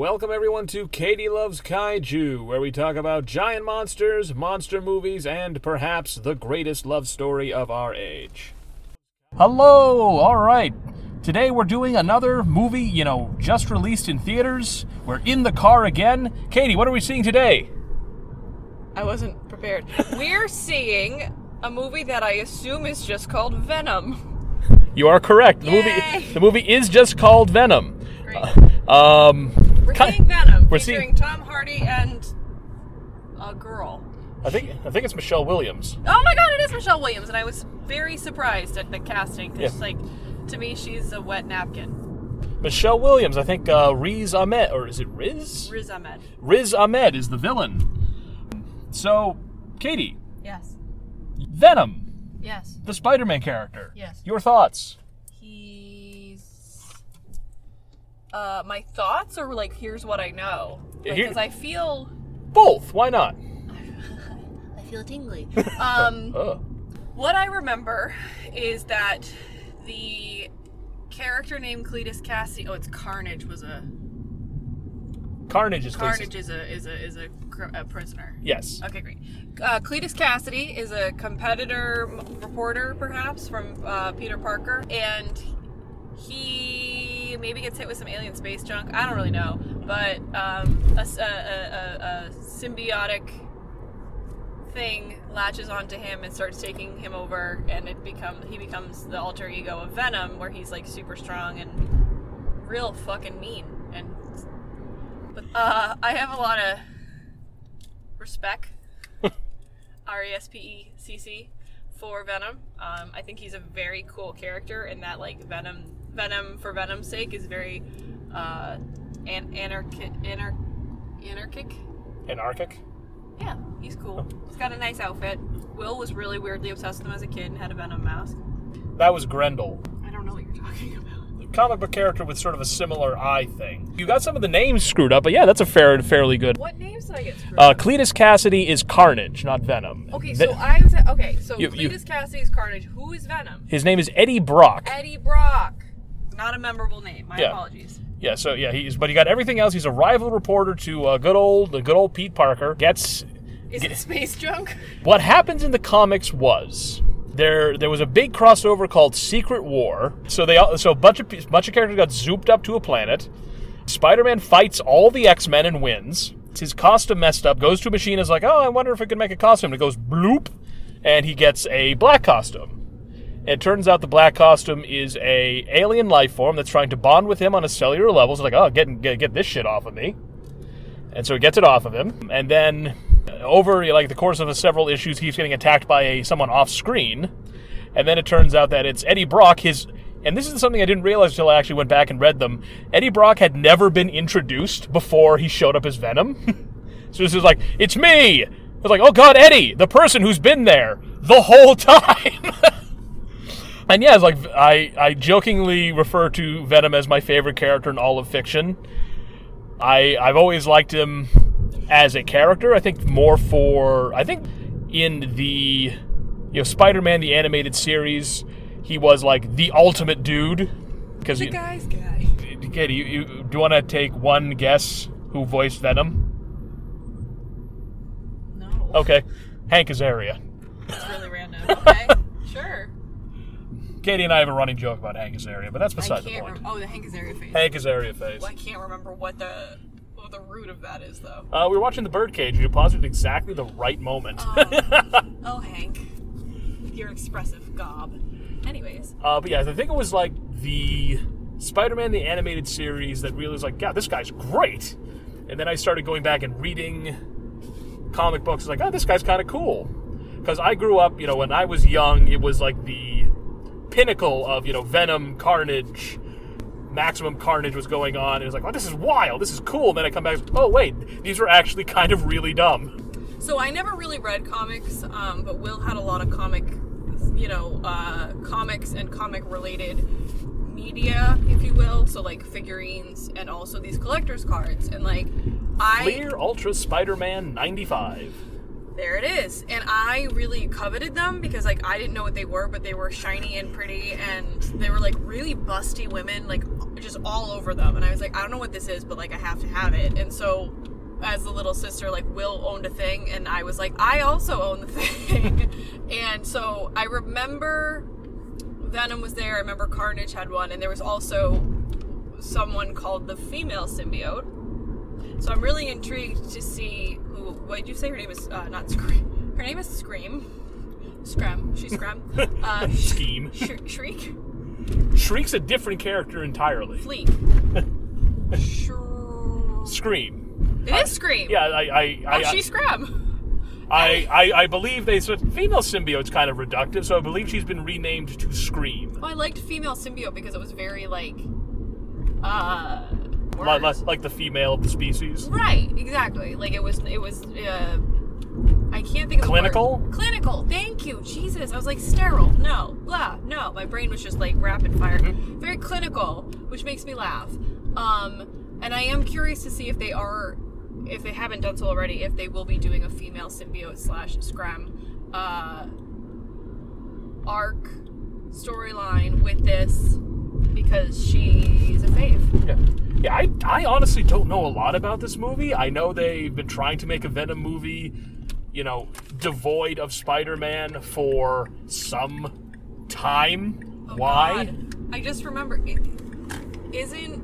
Welcome everyone to Katie Loves Kaiju, where we talk about giant monsters, monster movies, and perhaps the greatest love story of our age. Hello, all right. Today we're doing another movie, you know, just released in theaters. We're in the car again. Katie, what are we seeing today? I wasn't prepared. We're seeing a movie that I assume is just called Venom. You are correct. The Yay! movie the movie is just called Venom. Great. Um We're ki- seeing Venom, we're featuring seeing- Tom Hardy and a girl. I think I think it's Michelle Williams. Oh my god, it is Michelle Williams, and I was very surprised at the casting because, Yeah. like, to me, she's a wet napkin. Michelle Williams, I think uh, Riz Ahmed, or is it Riz? Riz Ahmed. Riz Ahmed is the villain. So, Katie, Yes. Venom, Yes. the Spider-Man character. Yes. Your thoughts? Uh, my thoughts are like, here's what I know. Yeah, here- Because I feel. Both. Why not? I feel tingly. Um. Oh. What I remember is that the character named Cletus Cassie. Oh, it's Carnage was a Carnage is Carnage is a is a is a, cr- a prisoner. Yes. Okay, great. Uh, Cletus Cassidy is a competitor m- reporter, perhaps from uh, Peter Parker, and he maybe gets hit with some alien space junk. I don't really know, but um, a, a- a- a- a symbiotic thing latches onto him and starts taking him over, and it becomes he becomes the alter ego of Venom, where he's like super strong and real fucking mean. And but uh, I have a lot of respect, R E S P E C C, for Venom. Um, I think he's a very cool character, and that like Venom, Venom for Venom's sake is very uh, an- anarchic, anar- anarchic. Anarchic. Yeah, he's cool. He's got a nice outfit. Will was really weirdly obsessed with him as a kid and had a Venom mask. That was Grendel. I don't know what you're talking about. Comic book character with sort of a similar eye thing. You got some of the names screwed up, but yeah, that's a fair, fairly good. What names did I get screwed Uh, up? Cletus Cassidy is Carnage, not Venom. Okay, Ve- so I was okay. So You- you- Cletus Cassidy's Carnage. Who is Venom? his name is Eddie Brock. Eddie Brock. Not a memorable name. My Yeah. apologies. Yeah, so yeah, he's but he got everything else. He's a rival reporter to uh, good old the good old Pete Parker. Gets Is it space junk? what happens in the comics was there there was a big crossover called Secret War. So they all so a bunch of bunch of characters got zooped up to a planet. Spider-Man fights all the X-Men and wins. His costume messed up. Goes to a machine. Is like, oh, I wonder if I can make a costume. And it goes bloop, and he gets a black costume. It turns out the black costume is a alien life form that's trying to bond with him on a cellular level. So like, oh, get get, get this shit off of me. And so he gets it off of him, and then uh, over like the course of several issues, he's getting attacked by a, someone off screen, and then it turns out that it's Eddie Brock. His and this is something I didn't realize until I actually went back and read them. Eddie Brock had never been introduced before he showed up as Venom. so this is like, it's me. It's like, oh god, Eddie, the person who's been there the whole time. And yeah, it's like I, I jokingly refer to Venom as my favorite character in all of fiction. I I've always liked him as a character. I think more for I think in the you know Spider-Man the animated series, he was like the ultimate dude because The you, guy's guy. Katie, you, you, do you want to take one guess who voiced Venom? No. Okay, Hank Azaria. That's really random. Okay. sure. Katie and I have a running joke about Hank Azaria, but that's beside the point. Rem- oh, the Hank Azaria face. Hank Azaria face. Well, I can't remember what the what the root of that is though. Uh, we were watching the birdcage, and you paused at exactly the right moment. Oh, Hank, your expressive gob. Anyways, uh, but yeah, I think it was like the Spider-Man the animated series that really was like, yeah, this guy's great. And then I started going back and reading comic books. Like, oh, this guy's kind of cool. Because I grew up, you know, when I was young, it was like the pinnacle of you know Venom, Carnage. Maximum Carnage was going on. It was like, oh, this is wild. This is cool. And then I come back. Oh, wait, these were actually kind of really dumb. so I never really read comics, um, but Will had a lot of comic, you know, uh, comics and comic related media, if you will. So like figurines and also these collector's cards. And like, I Fleer Ultra Spider-Man 95. There it is. And I really coveted them because like I didn't know what they were, but they were shiny and pretty and they were like really busty women, like just all over them. And I was like, I don't know what this is, but like I have to have it. And so as the little sister, like Will owned a thing, and I was like, I also own the thing. and so I remember Venom was there. I remember Carnage had one, and there was also someone called the female symbiote. So I'm really intrigued to see who. What did you say? Her name is uh, not Scream. Her name is Scream. Scram. She's Scram. Uh, Scheme. sh- Shriek. Shriek's a different character entirely. Fleek. Shre- Scream. it is Scream. Yeah, I, I, I, Oh, she's Scram. I, I, I believe they said female symbiote's kind of reductive, so I believe she's been renamed to Scream. Well, I liked female symbiote because it was very like, uh, Li- words. li- like the female of the species. right, exactly. Like it was, it was. Uh, I can't think of the Clinical? word. Clinical. Thank you, Jesus. I was like sterile. No, blah. No, my brain was just like rapid fire. Mm-hmm. Very clinical, which makes me laugh. Um, and I am curious to see if they are, if they haven't done so already, if they will be doing a female symbiote slash scram, uh, arc storyline with this because she's a fave. Yeah. Yeah, I, I honestly don't know a lot about this movie. I know they've been trying to make a Venom movie, you know, devoid of Spider Man for some time. Oh, Why? God. I just remember, is isn't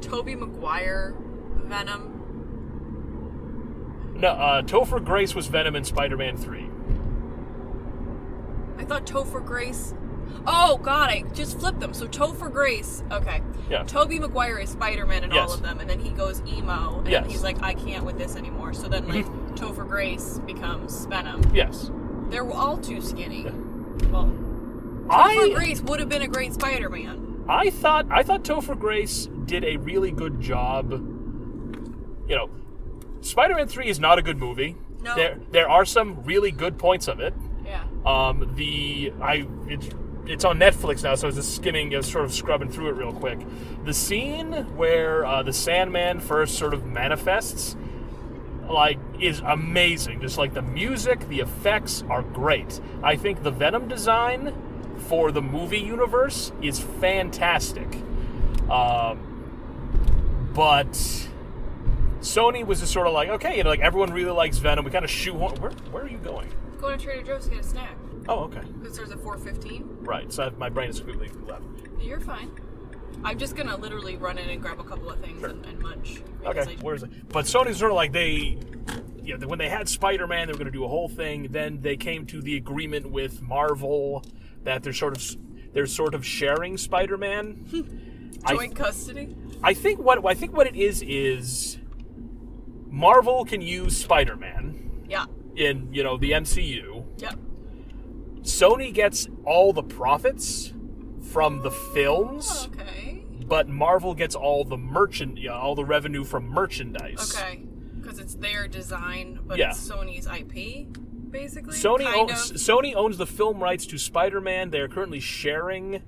Tobey Maguire Venom? No, uh, Topher Grace was Venom in Spider Man 3. I thought Topher Grace. Oh God, I just flipped them. So Topher Grace, okay. Yeah. Tobey Maguire is Spider Man in all of them, and then he goes emo, and Yes. he's like, I can't with this anymore. So then, like, Topher Grace becomes Venom. Yes. They're all too skinny. Well, Topher I Grace would have been a great Spider Man. I thought I thought Topher Grace did a really good job. You know, Spider-Man Three is not a good movie. No. There there are some really good points of it. Yeah. Um, the I it's, it's on Netflix now, so I was just skimming, just sort of scrubbing through it real quick. The scene where uh, the Sandman first sort of manifests, like, is amazing. Just like the music, the effects are great. I think the Venom design for the movie universe is fantastic. Um, but Sony was just sort of like, okay, you know, like everyone really likes Venom. We kind of shoehorn. Where, where are you going? Going to Trader Joe's to get a snack. Oh, okay. Because there's a 415. Right. So my brain is completely left. You're fine. I'm just gonna literally run in and grab a couple of things and, and munch. Okay. I- Where is it? But Sony's sort of like they, you know, when they had Spider-Man, they were going to do a whole thing. Then they came to the agreement with Marvel that they're sort of they're sort of sharing Spider-Man. I, Joint custody. I think what I think what it is is Marvel can use Spider-Man Yeah. in you know the MCU. Yeah. Sony gets all the profits from the films, oh, Okay. but Marvel gets all the merchant, yeah, all the revenue from merchandise. Okay. Because it's their design, but Yeah. it's Sony's IP, basically. Sony owns. Sony owns the film rights to Spider-Man. They're currently sharing.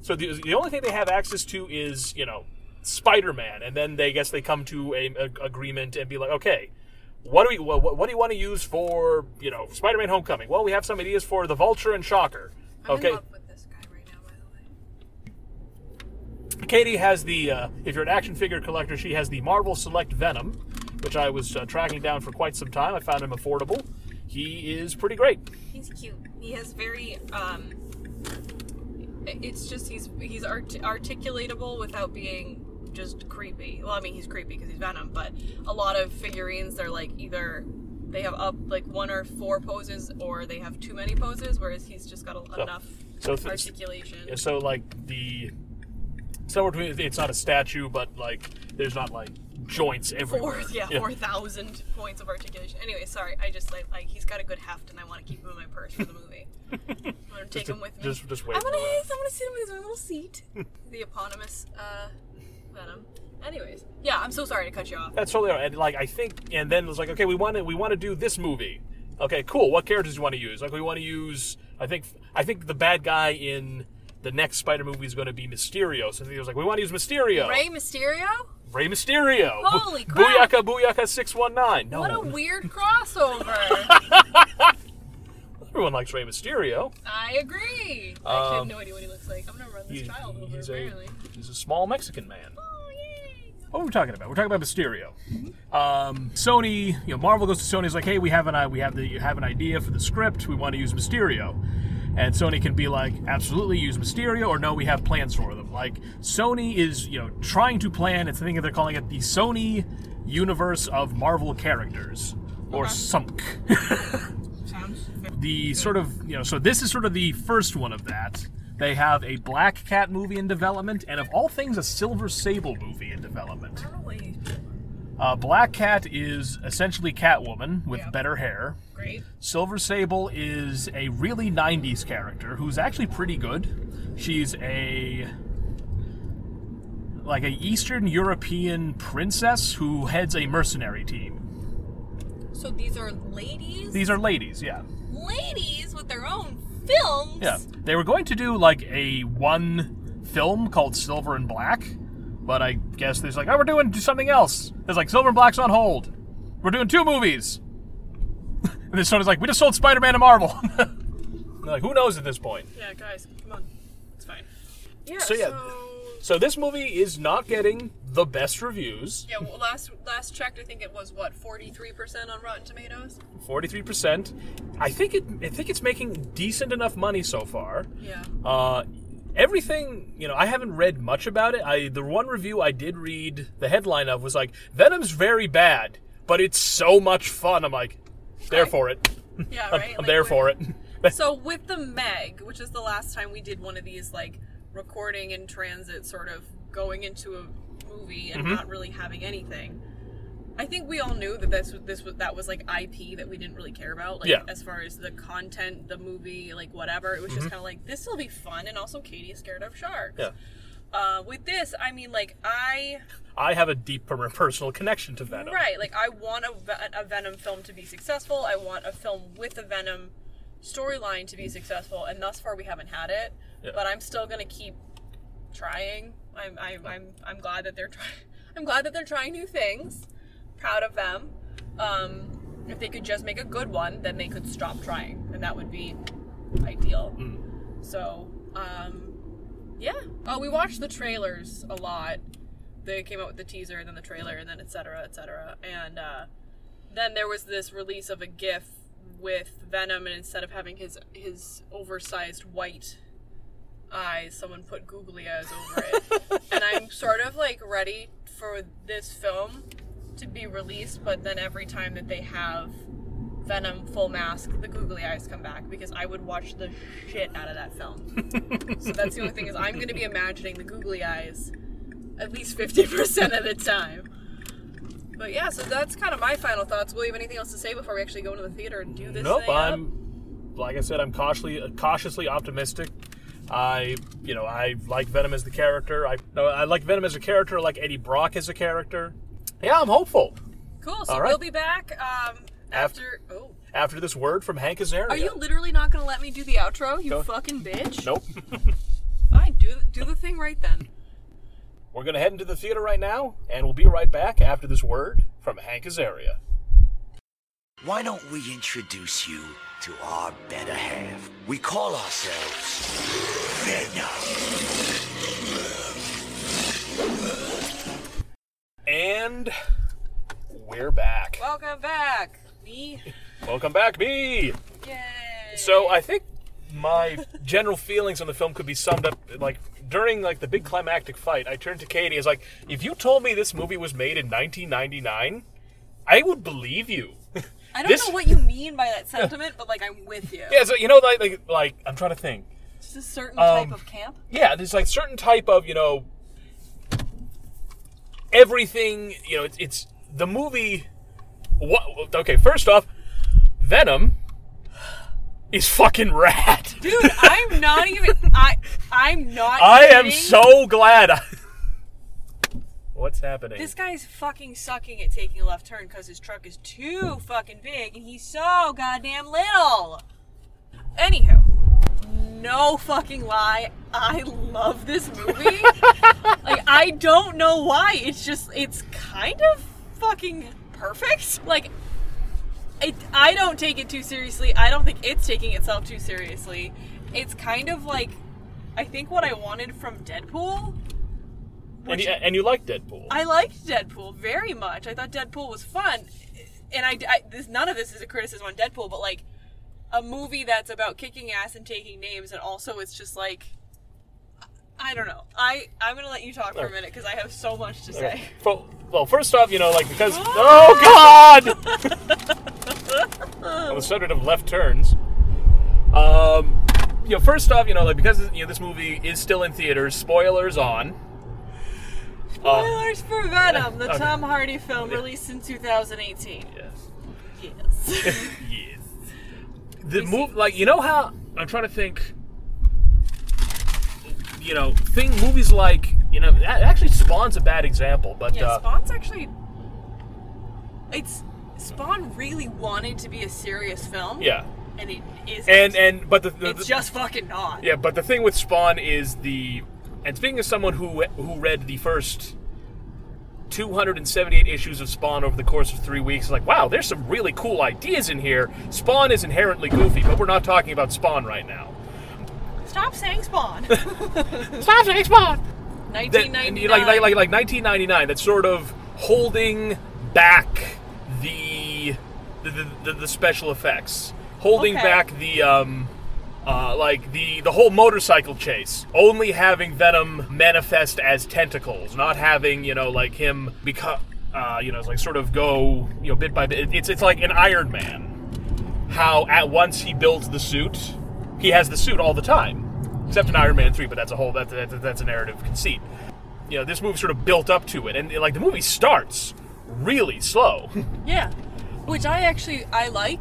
So the, the only thing they have access to is you know Spider-Man, and then they guess they come to a, a agreement and be like, okay, what do we what, what do you want to use for you know Spider-Man: Homecoming? Well, we have some ideas for the Vulture and Shocker. I'm Okay, in love with this guy right now, by the way. Katie has the uh, if you're an action figure collector, she has the Marvel Select Venom, which I was uh, tracking down for quite some time. I found him affordable. He is pretty great. He's cute. He has very um. It's just he's he's art- articulatable without being just creepy. Well, I mean he's creepy because he's Venom, but a lot of figurines they're like either they have up like one or four poses or they have too many poses, whereas he's just got a, enough so articulation. Yeah, so like the somewhere between it's not a statue, but like there's not like joints everywhere. Four, yeah, four thousand points of articulation. Anyway, sorry, I just like like he's got a good heft, and I want to keep him in my purse for the movie. I'm gonna take to- him with me. just- just wait I'm gonna, for. I'm gonna sit him in his own little seat. the eponymous uh, Venom. Anyways, yeah, I'm so sorry to cut you off. That's totally all right. And like I think, and then it was like, okay, we want to we want to do this movie. Okay, cool. What characters do you want to use? Like we want to use. I think I think the bad guy in the next Spider movie is going to be Mysterio. So he was like, we want to use Mysterio. Rey Mysterio? Rey Mysterio. Holy crap. Booyaka Booyaka six one nine. No. What a weird crossover. everyone likes Rey Mysterio. I agree. I actually have Um, no idea what he looks like. I'm gonna run this He- child over. he's a apparently. he's a small Mexican man. What are we talking about? We're talking about Mysterio. Um, Sony, you know, Marvel goes to Sony's like, hey, we have an i- we have the you have an idea for the script. We want to use Mysterio, and Sony can be like, absolutely use Mysterio, or no, we have plans for them. Like Sony is you know trying to plan. It's I think they're calling it the Sony universe of Marvel characters, or Okay. SUMC. Sounds. the sort of you know so this is sort of the first one of that they have a black cat movie in development and of all things a silver sable movie in development uh, black cat is essentially catwoman with Yeah. better hair great. silver sable is a really 90s character who's actually pretty good she's a like a eastern european princess who heads a mercenary team So these are ladies. these are ladies yeah ladies with their own films. Yeah, they were going to do like a one film called Silver and Black, but I guess there's like, oh, we're doing something else. There's like Silver and Black's on hold. We're doing two movies. and then Sony's like, we just sold Spider-Man to Marvel. Like, who knows at this point? Yeah, guys, come on. It's fine. Yeah. So, yeah. So this movie is not getting the best reviews. Yeah, well, last last checked, I think it was what forty three percent on Rotten Tomatoes. Forty-three percent. I think it. I think it's making decent enough money so far. Yeah. Uh, everything, you know, I haven't read much about it. I the one review I did read the headline of was like Venom's very bad, but it's so much fun. I'm like, there Okay. for it. Yeah, I'm, right. I'm Like, there for it. So with the Meg, which is the last time we did one of these like recording in transit, sort of going into a movie and not really having anything. I think we all knew that this was this was that was like IP that we didn't really care about. Like Yeah. as far as the content, the movie, like whatever. It was just kind of like this will be fun, and also Katie is scared of sharks. yeah, Uh, with this, I mean, like I I have a deep per- personal connection to Venom. Right, like I want a, a Venom film to be successful. I want a film with a Venom storyline to be successful, and thus far we haven't had it. Yeah. But I'm still gonna keep trying. I'm I'm I'm, I'm glad that they're trying. I'm glad that they're trying new things. Proud of them. Um, if they could just make a good one, then they could stop trying, and that would be ideal. So, um, yeah. Oh, we watched the trailers a lot. They came out with the teaser, and then the trailer, and then et cetera, et cetera. And uh, then there was this release of a GIF with Venom, and instead of having his his oversized white eyes, someone put googly eyes over it. and I'm sort of like ready for this film to be released, but then every time that they have Venom full mask, the googly eyes come back because I would watch the shit out of that film. so that's the only thing is I'm going to be imagining the googly eyes at least 50% of the time. But yeah, so that's kind of my final thoughts. Will you have anything else to say before we actually go into the theater and do this Nope? I'm like I said, I'm cautiously cautiously optimistic. I, you know, I like Venom as the character. I, no, I like Venom as a character. I like Eddie Brock as a character. Yeah, I'm hopeful. Cool. So All right. we'll be back um, After- after. Oh. After this word from Hank Azaria. Are you literally not going to let me do the outro, you Go. fucking bitch? Nope. Fine, do do the thing right then. We're gonna head into the theater right now, and we'll be right back after this word from Hank Azaria. Why don't we introduce you to our better half? We call ourselves Venom. And we're back. Welcome back. Me. Welcome back, me. Yay. So I think my general feelings on the film could be summed up like during like the big climactic fight. I turned to Katie. I was like, "If you told me this movie was made in 1999, I would believe you." I don't this- know what you mean by that sentiment, but like I'm with you. Yeah, so you know, like, like, like I'm trying to think. It's a certain Um, type of camp. Yeah, there's like certain type of you know everything. You know, it's, it's the movie. What? Okay, first off, Venom is fucking rad. Dude, I'm not even. I I'm not. I am so glad. I, what's happening? This guy's fucking sucking at taking a left turn because his truck is too fucking big and he's so goddamn little. Anywho, no fucking lie, I love this movie. like, I don't know why. It's just, it's kind of fucking perfect. Like, it, I don't take it too seriously. I don't think it's taking itself too seriously. It's kind of like I think what I wanted from Deadpool. And you, and you like Deadpool. I liked Deadpool very much. I thought Deadpool was fun, and I, I this none of this is a criticism on Deadpool, but like a movie that's about kicking ass and taking names, and also it's just like I don't know. I I'm gonna let you talk for a minute because I have so much to say. Well, well, first off, you know, like because oh god, on the subject of left turns, um, you know, first off, you know, like because you know this movie is still in theaters. Spoilers on. Uh, Spoilers for Venom, the Okay. Tom Hardy film released in 2018. yes. Yes. yes. The move, like you know how I'm trying to think. You know, thing movies like you know, a- actually Spawn's a bad example, but yeah, uh, Spawn's actually. It's Spawn really wanted to be a serious film. yeah, And it is. and and but the, the it's the- just fucking not. Yeah, but the thing with Spawn is the, and speaking as someone who who read the first 278 issues of Spawn over the course of three weeks, like wow, there's some really cool ideas in here. Spawn is inherently goofy, but we're not talking about Spawn right now. Stop saying Spawn. Stop saying Spawn. 1999. and you- like, like like like 1999. That's sort of holding back the the, the, the, the special effects, holding Okay. back the um. Uh, like the the whole motorcycle chase, only having Venom manifest as tentacles, not having you know like him become uh, you know like sort of go you know bit by bit. It's it's like an Iron Man. How at once he builds the suit, he has the suit all the time, except in Iron Man three, but that's a whole that's that's, that's a narrative conceit. You know this movie sort of built up to it, and like the movie starts really slow. Yeah, which I actually I like.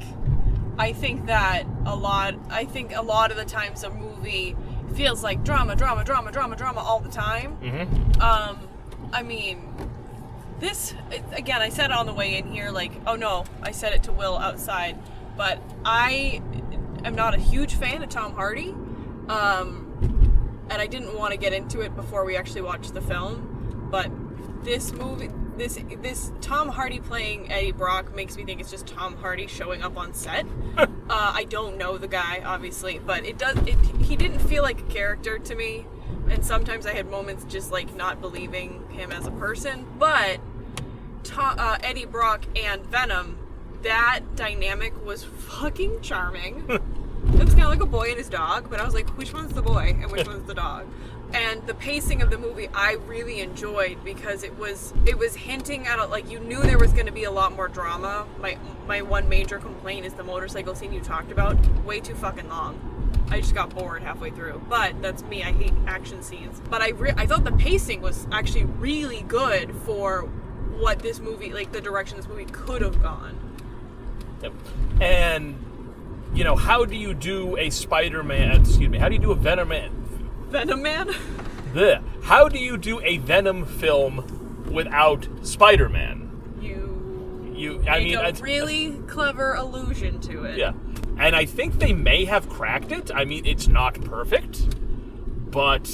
I think that a lot. I think a lot of the times a movie feels like drama, drama, drama, drama, drama all the time. mm-hmm. Um, I mean, this again. I said it on the way in here. Like, oh no, I said it to Will outside. But I am not a huge fan of Tom Hardy. Um, and I didn't want to get into it before we actually watched the film. But this movie, this this Tom Hardy playing Eddie Brock makes me think it's just Tom Hardy showing up on set. uh, I don't know the guy, obviously, but it does. It, he didn't feel like a character to me, and sometimes I had moments just like not believing him as a person. But Tom, uh, Eddie Brock and Venom, that dynamic was fucking charming. it was kind of like a boy and his dog, but I was like, which one's the boy and which one's the dog? And the pacing of the movie I really enjoyed because it was it was hinting at a, like you knew there was going to be a lot more drama. My my one major complaint is the motorcycle scene you talked about, way too fucking long. I just got bored halfway through. But that's me. I hate action scenes. But I re- I thought the pacing was actually really good for what this movie like the direction this movie could have gone. Yep. And you know, how do you do a Spider-Man? Excuse me. How do you do a Venom? Venom Man. Bleh. How do you do a Venom film without Spider-Man? You You, I mean, a it's- really clever allusion to it. Yeah. And I think they may have cracked it. I mean, it's not perfect, but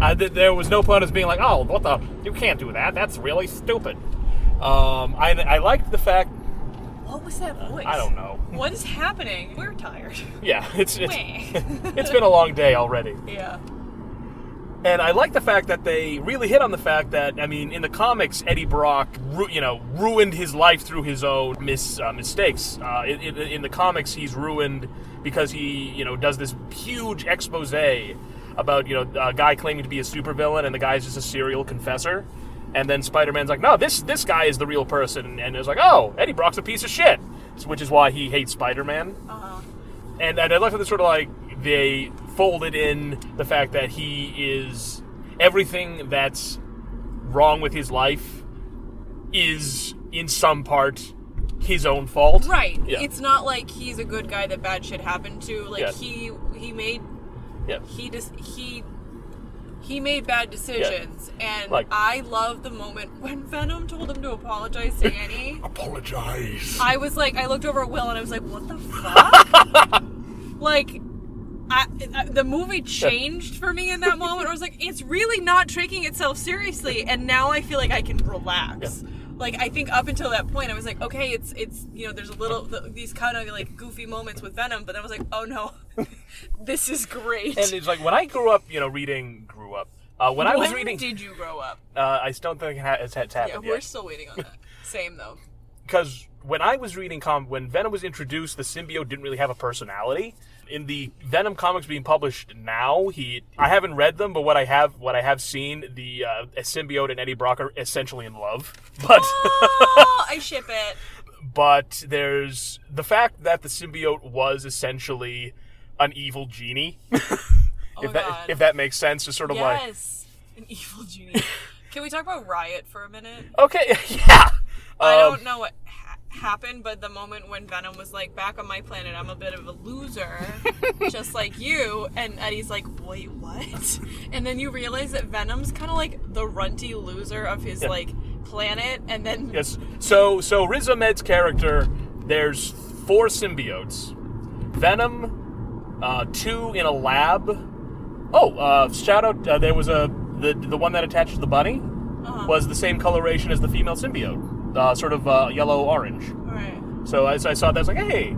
uh, th- there was no point as being like, "Oh, what the? You can't do that. That's really stupid." Um, I, I liked the fact. What was that voice? I don't know. What is happening? We're tired. Yeah, it's it's, it's been a long day already. yeah. And I like the fact that they really hit on the fact that I mean, in the comics, Eddie Brock, ru- you know, ruined his life through his own mis- uh, mistakes. Uh, in, in, in the comics, he's ruined because he, you know, does this huge expose about you know a guy claiming to be a supervillain, and the guy's just a serial confessor. And then Spider-Man's like, no, this this guy is the real person, and it's like, oh, Eddie Brock's a piece of shit, which is why he hates Spider-Man Uh-huh. and, and I like how they sort of like they folded in the fact that he is everything that's wrong with his life is in some part his own fault. Right. Yeah. It's not like he's a good guy that bad shit happened to. Like Yeah. he he made yeah. he just he he made bad decisions and Like- I love the moment when Venom told him to apologize to Annie. Apologize. I was like I looked over at Will and I was like, what the fuck? like I, I- the movie changed for me in that moment. I was like, it's really not taking itself seriously, and now I feel like I can relax. Like I think up until that point I was like, okay, it's it's you know there's a little th- these kind of like goofy moments with Venom, but then I was like, oh no, this is great. And it's like when I grew up, you know, reading grew up. Uh, when I was reading, did you grow up? uh, I don't think it's, it's Yeah, we're yet. still waiting on that. Same though. because when I was reading com when Venom was introduced, the symbiote didn't really have a personality. In the Venom comics being published now, he I haven't read them, but what I have what I have seen, the uh, symbiote and Eddie Brock are essentially in love. But Oh, I ship it. but there's the fact that the symbiote was essentially an evil genie. Oh if my that God. if that makes sense, it's sort of like yes, an evil genie. Can we talk about Riot for a minute? okay, yeah. I Um, don't know what ha- happened, but the moment when Venom was like, "Back on my planet, I'm a bit of a loser, just like you," and Eddie's like, "Wait, what?" And then you realize that Venom's kind of like the runty loser of his Yeah. like planet, and then Yes. So so Riz Ahmed's character, there's four symbiotes. Venom, uh, two in a lab. Oh, uh, shout out! Uh, there was a the the one that attached to the bunny Uh-huh. was the same coloration as the female symbiote, uh, sort of uh, yellow orange. right, So as I saw that, I was like, hey.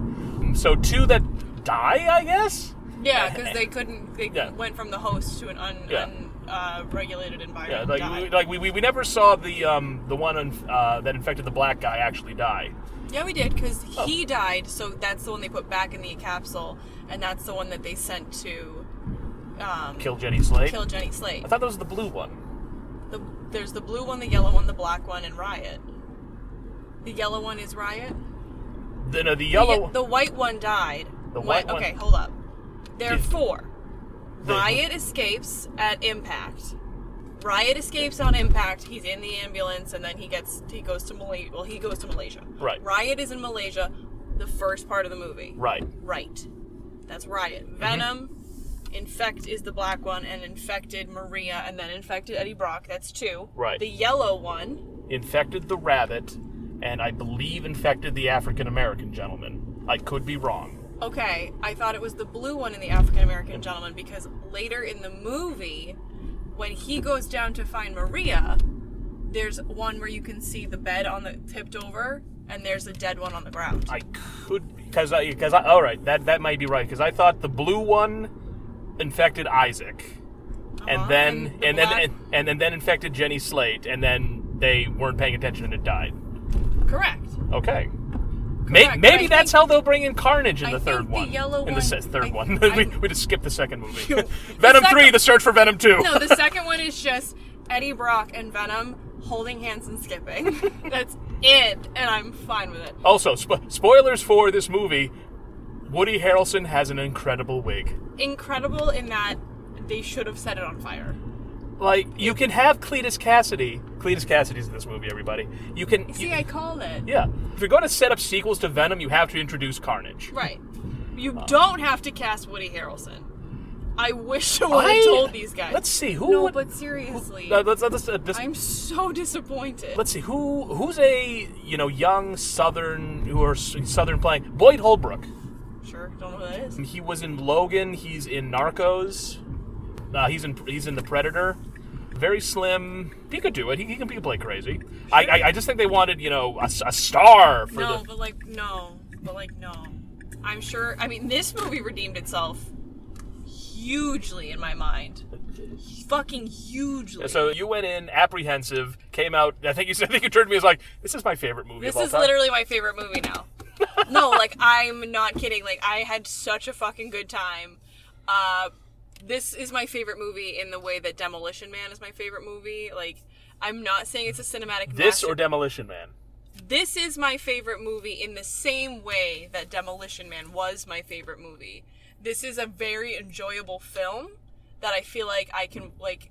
So two that die, I guess. yeah, because they couldn't, they Yeah. went from the host to an un, Yeah. un uh, regulated Yeah, environment. like we, like we, we, we never saw the um the one uh, that infected the black guy actually die. Yeah, we did because Oh. he died. So that's the one they put back in the capsule, and that's the one that they sent to um, Kill Jenny Slate. kill Jenny Slate. I thought that was the blue one. The, there's the blue one, the yellow one, the black one, and Riot. The yellow one is Riot. The, no, the The, yellow. ye- the white one died. The What- white one- Okay, hold up. There are Did- four. The- Riot escapes at impact. Riot escapes on impact. He's in the ambulance, and then he gets he goes to Malaysia. Well, he goes to Malaysia. Right. Riot is in Malaysia. The first part of the movie. Right. Right. That's Riot. Mm-hmm. Venom, Infect is the black one, and infected Maria, and then infected Eddie Brock. That's two. Right. The yellow one. Infected the rabbit, and I believe infected the African American gentleman. I could be wrong. Okay, I thought it was the blue one in the African American gentleman because later in the movie, when he goes down to find Maria, there's one where you can see the bed on the tipped over, and there's a dead one on the ground. I could because I because I all right that that might be right because I thought the blue one infected Isaac, Uh-huh, and then the and, then and, and then then infected Jenny Slate, and then they weren't paying attention and it died. Correct. Okay. Correct, maybe I that's how they'll bring in Carnage in I the third the one. in the one- se- third I- one, I- we, we just skipped the second movie. Venom second- three, the search for Venom two. No, the second one is just Eddie Brock and Venom holding hands and skipping. That's it, and I'm fine with it. Also, spo- spoilers for this movie: Woody Harrelson has an incredible wig. Incredible in that they should have set it on fire. Like you can have Cletus Cassidy. Cletus Cassidy's in this movie. Everybody, you can. See, you- I called it. yeah, if you're going to set up sequels to Venom, you have to introduce Carnage. Right. You Uh. don't have to cast Woody Harrelson. I wish I would have told these guys. Let's see who. No, would- but seriously, Uh, let's, let's, uh, this- I'm so disappointed. let's see who who's a you know young Southern who are Southern playing Boyd Holbrook. Sure, don't know who that is. He was in Logan. He's in Narcos. Uh, he's in he's in The Predator. Very slim. He could do it. He, he can he can play crazy. I, I I just think they wanted you know a star for No, the. but like no, but like no. I'm sure. I mean, this movie redeemed itself hugely in my mind. Fucking hugely. So you went in apprehensive, came out. I think you said. I think you turned to me as like, "This is my favorite movie This of all is time." literally my favorite movie now. no, like I'm not kidding. Like I had such a fucking good time. Uh, this is my favorite movie in the way that Demolition Man is my favorite movie. Like I'm not saying it's a cinematic. this or Demolition Man. this is my favorite movie in the same way that Demolition Man was my favorite movie. This is a very enjoyable film that I feel like I can like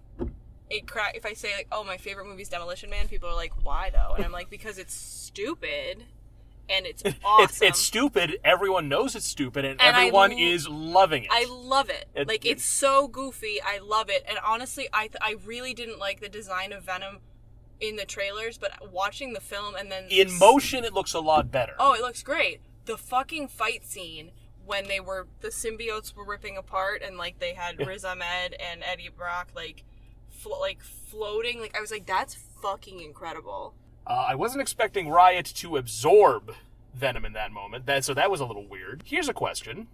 it crack if I say like oh my favorite movie is Demolition Man people are like why though and I'm like because it's stupid and it's awesome. It's it's stupid. Everyone knows it's stupid, and, And everyone l- is loving it. I love it. It- like it's so goofy. I love it. And honestly, I th- I really didn't like the design of Venom in the trailers, but watching the film and then in motion, it looks a lot better. Oh, it looks great. The fucking fight scene when they were the symbiotes were ripping apart and like they had Riz Ahmed and Eddie Brock like flo- like floating like I was like that's fucking incredible. Uh, I wasn't expecting Riot to absorb Venom in that moment. That so that was a little weird. Here's a question: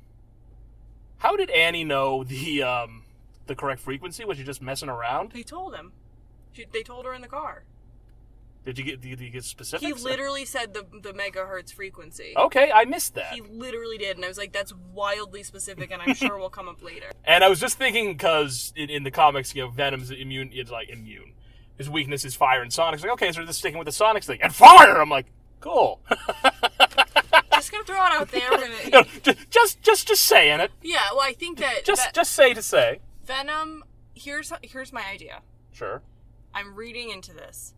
How did Annie know the um the correct frequency? Was she just messing around? They told him. She, they told her in the car. Did you get did you get specifics? He literally said the the megahertz frequency. Okay, I missed that. He literally did, and I was like, "That's wildly specific," and I'm sure will come up later. And I was just thinking because in, in the comics, you know, Venom's immune. It's like immune. His weakness is fire and Sonic's like, okay, so they're just sticking with the Sonics thing and fire. I'm like, cool. Just gonna throw it out there. We're gonna, You know, ju- just just just saying it. yeah, well, I think that Just just say to say. Venom. Here's here's my idea. Sure. I'm reading into this.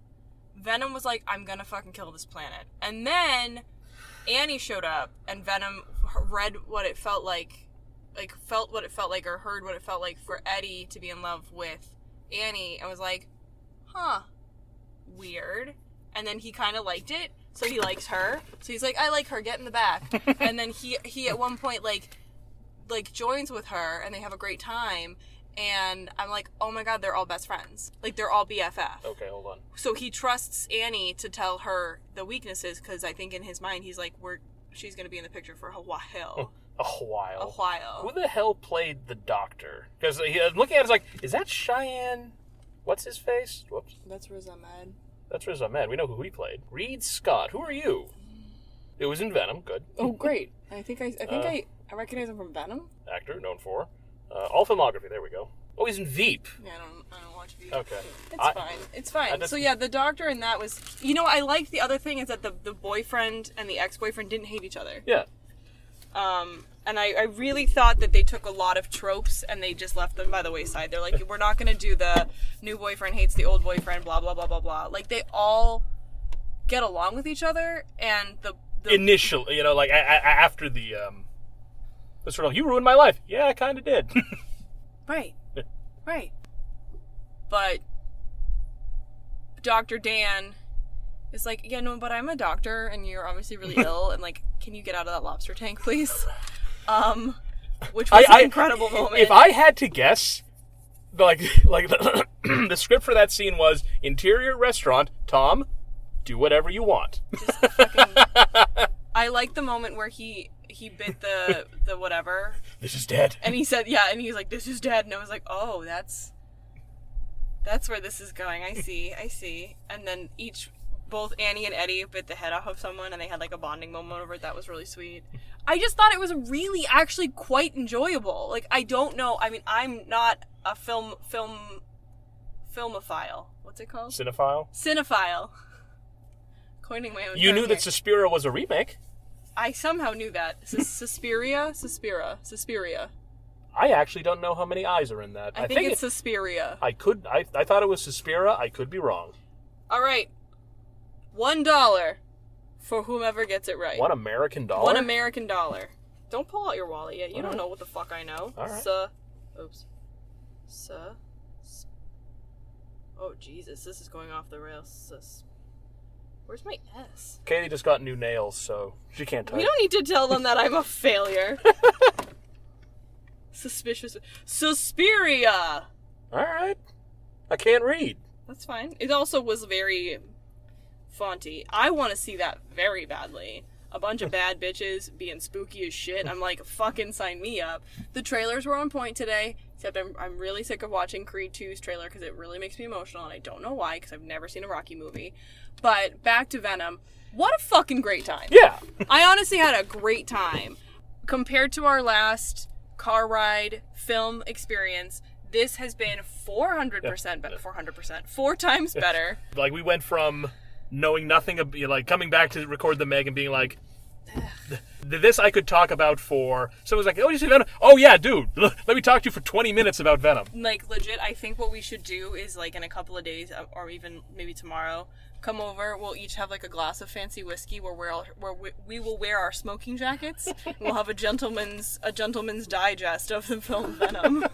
Venom was like, I'm gonna fucking kill this planet. And then Annie showed up, and Venom read what it felt like, like, felt what it felt like, or heard what it felt like for Eddie to be in love with Annie, and was like, huh, weird. And then he kind of liked it, so he likes her. So he's like, I like her, get in the back. and then he, he at one point, like, like joins with her, and they have a great time. And I'm like, oh my god, they're all best friends. Like they're all BFF Okay, hold on. so he trusts Annie to tell her the weaknesses because I think in his mind he's like, we're she's gonna be in the picture for a while, A while. a while. Who the hell played the Doctor? Because looking at it, it's like, is that Cheyenne? What's his face? Whoops. That's Riz Ahmed. That's Riz Ahmed. We know who he played. Reid Scott. Who are you? It was in Venom. Good. Oh, great! I think I, I think Uh, I, I recognize him from Venom. Actor, known for. Uh, all filmography. There we go. Oh, he's in Veep. Yeah, I don't, I don't watch V. Okay. It's I- fine. It's fine. Just- so yeah, the doctor and that was, you know, I like the other thing is that the the boyfriend and the ex boyfriend didn't hate each other. Yeah. Um, and I, I really thought that they took a lot of tropes and they just left them by the wayside. They're like, we're not going to do the new boyfriend hates the old boyfriend, blah, blah, blah, blah, blah. Like, they all get along with each other, and the. the Initial, you know, like a- a- after the um, the sort of you ruined my life. Yeah, I kind of did. right. Right. But Dr. Dan is like, yeah, no, but I'm a doctor and you're obviously really ill, and like, can you get out of that lobster tank, please? Um, which was an incredible moment. If I had to guess, like like the script for that scene was interior restaurant. Tom, do whatever you want. I like the moment where he he bit the the whatever, This is dead. and he said, "Yeah," and he's like, "This is dead," and I was like, "Oh, that's that's where this is going." I see, I see. And then each, both Annie and Eddie bit the head off of someone, and they had like a bonding moment over it. That was really sweet. I just thought it was really actually quite enjoyable. Like I don't know. I mean, I'm not a film film filmophile. What's it called? Cinephile. Cinephile. Coining my own. You knew here. that Suspiria was a remake. I somehow knew that. Sus- Suspiria? Suspira. Suspiria. I actually don't know how many eyes are in that. I, think, it's it- Suspiria. I could. I, I thought it was Suspiria. I could be wrong. All right. One dollar for whomever gets it right. One American dollar. One American dollar. Don't pull out your wallet yet. You don't Alright. know what the fuck I know. Alright. Su- Oops. Su- Oh Jesus, this is going off the rails. Sus- Where's my S? Katie just got new nails, so she can't type. We don't need to tell them that I'm a failure. Suspicious. Suspiria. All right. I can't read. That's fine. It also was very fonty. I want to see that very badly. A bunch of bad bitches being spooky as shit. I'm like, fucking sign me up. The trailers were on point today, except I'm, I'm really sick of watching Creed 2's trailer because it really makes me emotional, and I don't know why because I've never seen a Rocky movie. But back to Venom. What a fucking great time. Yeah. I honestly had a great time. Compared to our last car ride film experience, this has been 400% better. 400%. Four times better. like we went from knowing nothing of like coming back to record the Meg and being like "Th- this I could talk about for someone's like oh you see Venom oh yeah dude let me talk to you for 20 minutes about Venom Like, legit, I think what we should do is, like, in a couple of days, uh, or even maybe tomorrow, come over. We'll each have, like, a glass of fancy whiskey where, we're all, where we, we will wear our smoking jackets. we'll have a gentleman's a gentleman's digest of the film Venom.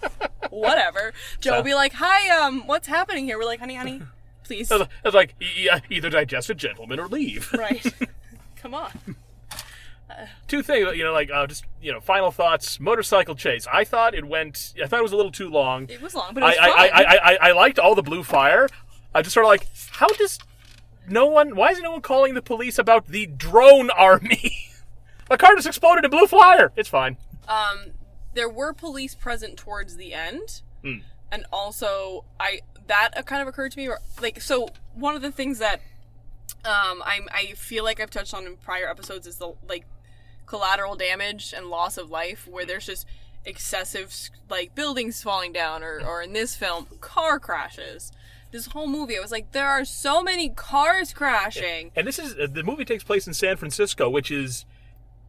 Whatever. Joe will be like, hi, um, what's happening here? We're like, honey, honey, please. I was, like e- e- either digest a gentleman or leave right. Come on. two things you know like uh, just you know final thoughts motorcycle chase I thought it went I thought it was a little too long It was long, but it I was I, fun. I, I, I, I liked all the blue fire I just sort of like how does no one? Why is no one calling the police about the drone army? My car just exploded in blue flyer. It's fine. Um, there were police present towards the end, Hmm. and also I that kind of occurred to me. Like, so one of the things that um I'm I feel like I've touched on in prior episodes is the like collateral damage and loss of life, where there's just excessive like buildings falling down, or or in this film, car crashes. This whole movie, I was like, there are so many cars crashing. And this is the movie takes place in San Francisco, which is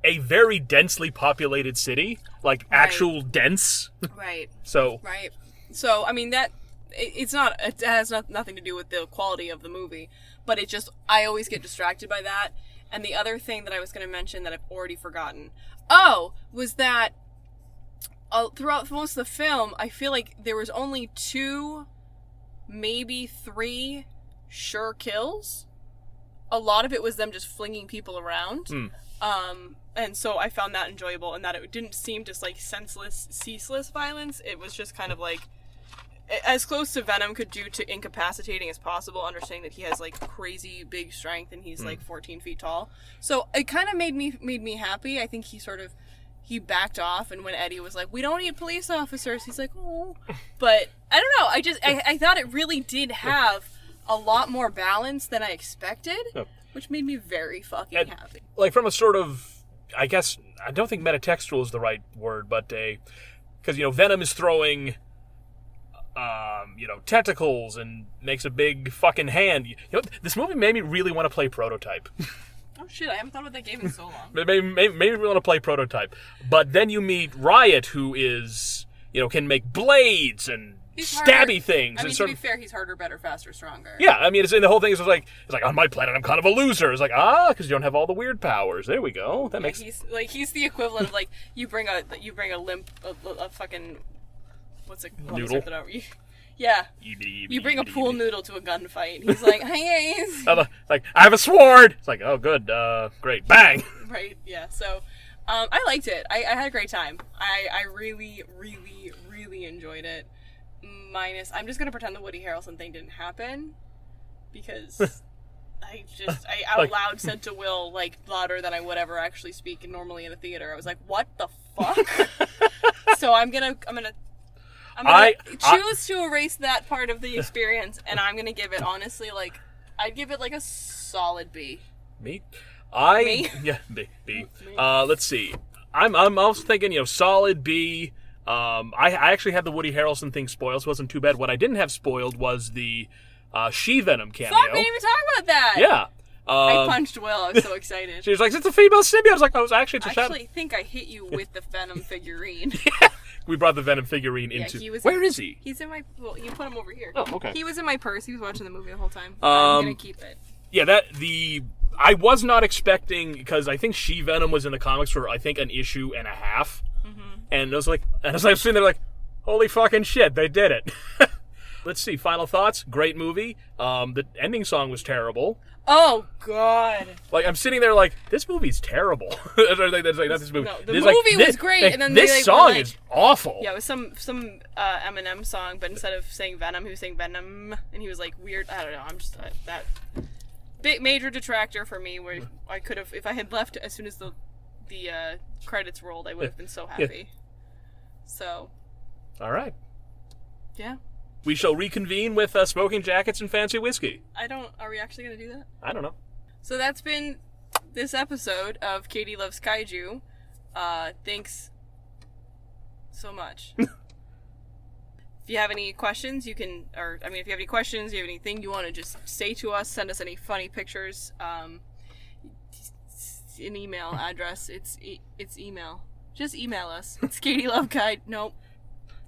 a very densely populated city, like actual dense. Right. So Right. So I mean that it, it's not it has not, nothing to do with the quality of the movie, but it just I always get distracted by that. And the other thing that I was going to mention that I've already forgotten. Oh, was that uh, throughout most of the film, I feel like there was only two, maybe three sure kills. A lot of it was them just flinging people around. Hmm. Um, and so I found that enjoyable and that it didn't seem just like senseless, ceaseless violence. It was just kind of like as close to Venom could do to incapacitating as possible, understanding that he has like crazy big strength and he's hmm. like 14 feet tall. So it kind of made me made me happy. I think he sort of he backed off, and when Eddie was like, "We don't need police officers," he's like, "Oh," but I don't know. I just I, I thought it really did have a lot more balance than I expected, Yeah. which made me very fucking And- happy. like from a sort of I guess I don't think metatextual is the right word, but a because you know Venom is throwing um, you know tentacles and makes a big fucking hand. You know this movie made me really want to play Prototype. Oh shit! I haven't thought about that game in so long. maybe, made, made, made want to play Prototype. But then you meet Riot, who is you know can make blades and He's stabby harder- things I and mean, to be of. fair, he's harder, better, faster, stronger. Yeah, I mean, it's and the whole thing is like it's like on my planet I'm kind of a loser. It's like ah, because you don't have all the weird powers. There we go. That Like, makes he's like he's the equivalent of like you bring a you bring a limp a, a fucking what's it Noodle? it yeah you bring a pool noodle to a gunfight he's like hey guys Uh, like I have a sword. It's like oh good, uh, great, bang. right yeah so um, I liked it I, I had a great time I I really really really enjoyed it minus I'm just gonna pretend the Woody Harrelson thing didn't happen because. I just I out Like- loud said to Will like louder than I would ever actually speak normally in a theater. I was like, "What the fuck?" so I'm gonna I'm gonna I'm gonna I- I- choose to erase that part of the experience, and I'm gonna give it honestly like I'd give it like a solid B. Me, I Me? yeah B B. Me. Uh, let's see. I'm I'm also thinking you know solid B. Um, I, I actually had the Woody Harrelson thing spoiled, so it wasn't too bad. What I didn't have spoiled was the uh, She Venom cameo. Fuck, we didn't even talk about that. Yeah. I Um, punched Will. I was so excited. she was like, "It's a female symbiote." I was like, "I was actually it's a I shadow." actually think I hit you with the Venom figurine. We brought the Venom figurine Yeah, into. he was. Where is he? He's in my. Well, you put him over here. Oh, okay. He was in my purse. He was watching the movie the whole time. Um, I'm gonna keep it. Yeah, that the I was not expecting because I think She Venom was in the comics for I think an issue and a half, Mm-hmm. and I was like, and as I was sitting there like, holy fucking shit, they did it. Let's see. Final thoughts. Great movie. Um, the ending song was terrible. Oh God. Like I'm sitting there like this movie's terrible. That's like, that's like, not this movie. No, the This, like, movie was this- great, like, and then they, this like, were song like- is awful. Yeah, it was some some uh, Eminem song, but instead of saying Venom, he was saying Venom, and he was like weird. I don't know. I'm just uh, that big major detractor for me. Where I could have, if I had left as soon as the the uh, credits rolled, I would have been so Yeah. happy. So All right. yeah, We shall reconvene with uh, smoking jackets and fancy whiskey. I don't. Are we actually gonna do that? I don't know. So that's been this episode of Katie Loves Kaiju. Uh, thanks so much. if you have any questions, you can, or I mean, if you have any questions, you have anything you want to just say to us, send us any funny pictures. Um, an email address. It's e- it's email. Just email us. It's Katie Love Kaiju. Nope.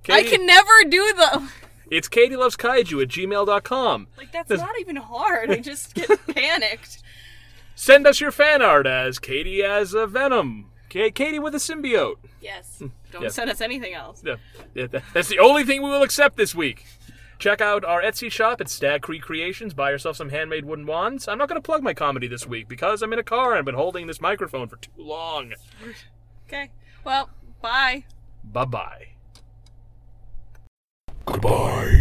I can never do the It's Katie Loves Kaiju at gmail.com. like. That's This- not even hard. I just get panicked. Send us your fan art as Katie as a Venom. Ka- Katie with a symbiote. Yes. Hmm. Don't Yeah. send us anything else. Yeah, yeah, that's the only thing we will accept this week. Check out our Etsy shop at Stag Creek Creations. Buy yourself some handmade wooden wands. I'm not going to plug my comedy this week because I'm in a car and I've been holding this microphone for too long. Okay. Well, bye. Bye bye. Goodbye.